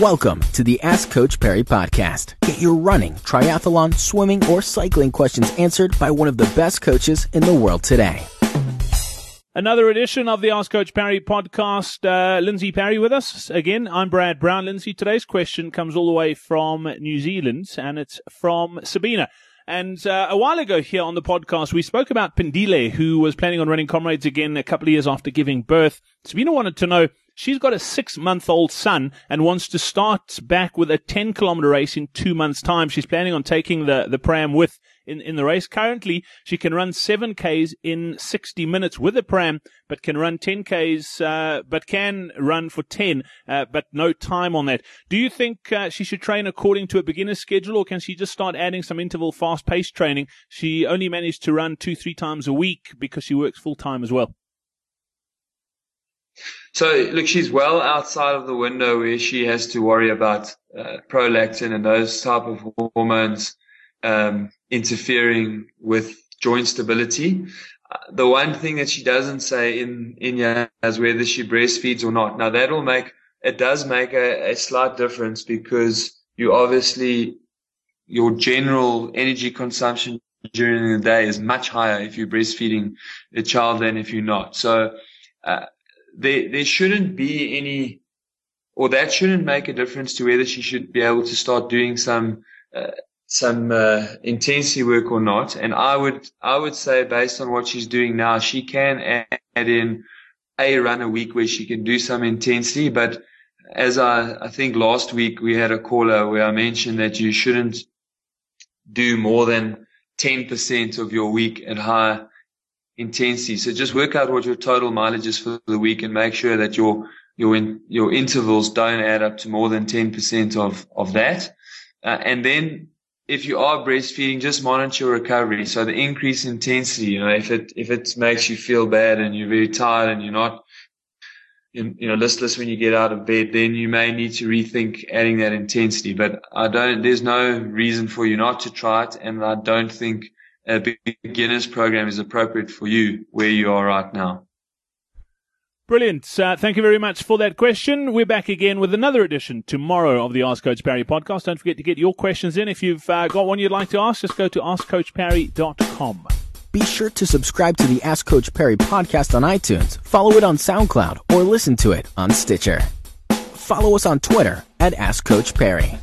Welcome to the Ask Coach Parry podcast. Get your running, triathlon, swimming, or cycling questions answered by one of the best coaches in the world today. Another edition of the Ask Coach Parry podcast. Uh, Lindsay Parry with us again. I'm Brad Brown. Lindsay, today's question comes all the way from New Zealand, and it's from Sabina. And uh, a while ago here on the podcast, we spoke about Pendile, who was planning on running Comrades again a couple of years after giving birth. Sabina wanted to know She's got a six month old son and wants to start back with a 10 kilometer race in two months time. She's planning on taking the, the pram with in, in the race. Currently, she can run seven Ks in 60 minutes with a pram, but can run 10 Ks, uh, but can run for 10, uh, but no time on that. Do you think uh, she should train according to a beginner's schedule or can she just start adding some interval fast paced training? She only managed to run two, three times a week because she works full time as well. So look, she's well outside of the window where she has to worry about uh, prolactin and those type of hormones um, interfering with joint stability. Uh, the one thing that she doesn't say in in is whether she breastfeeds or not. Now that will make it does make a, a slight difference because you obviously your general energy consumption during the day is much higher if you're breastfeeding a child than if you're not. So uh, there, there shouldn't be any, or that shouldn't make a difference to whether she should be able to start doing some, uh, some, uh, intensity work or not. And I would, I would say based on what she's doing now, she can add, in a run a week where she can do some intensity. But as I, I think last week we had a caller where I mentioned that you shouldn't do more than 10% of your week at high intensity. So just work out what your total mileage is for the week and make sure that your your in, your intervals don't add up to more than 10% of of that. Uh, and then if you are breastfeeding, just monitor your recovery. So the increased intensity, you know, if it if it makes you feel bad and you're very tired and you're not you know listless when you get out of bed, then you may need to rethink adding that intensity. But I don't. There's no reason for you not to try it, and I don't think a beginner's program is appropriate for you where you are right now. Brilliant. Uh, thank you very much for that question. We're back again with another edition tomorrow of the Ask Coach Parry podcast. Don't forget to get your questions in. If you've uh, got one you'd like to ask, just go to askcoachparry.com. Be sure to subscribe to the Ask Coach Parry podcast on iTunes, follow it on SoundCloud, or listen to it on Stitcher. Follow us on Twitter at Ask Coach Parry.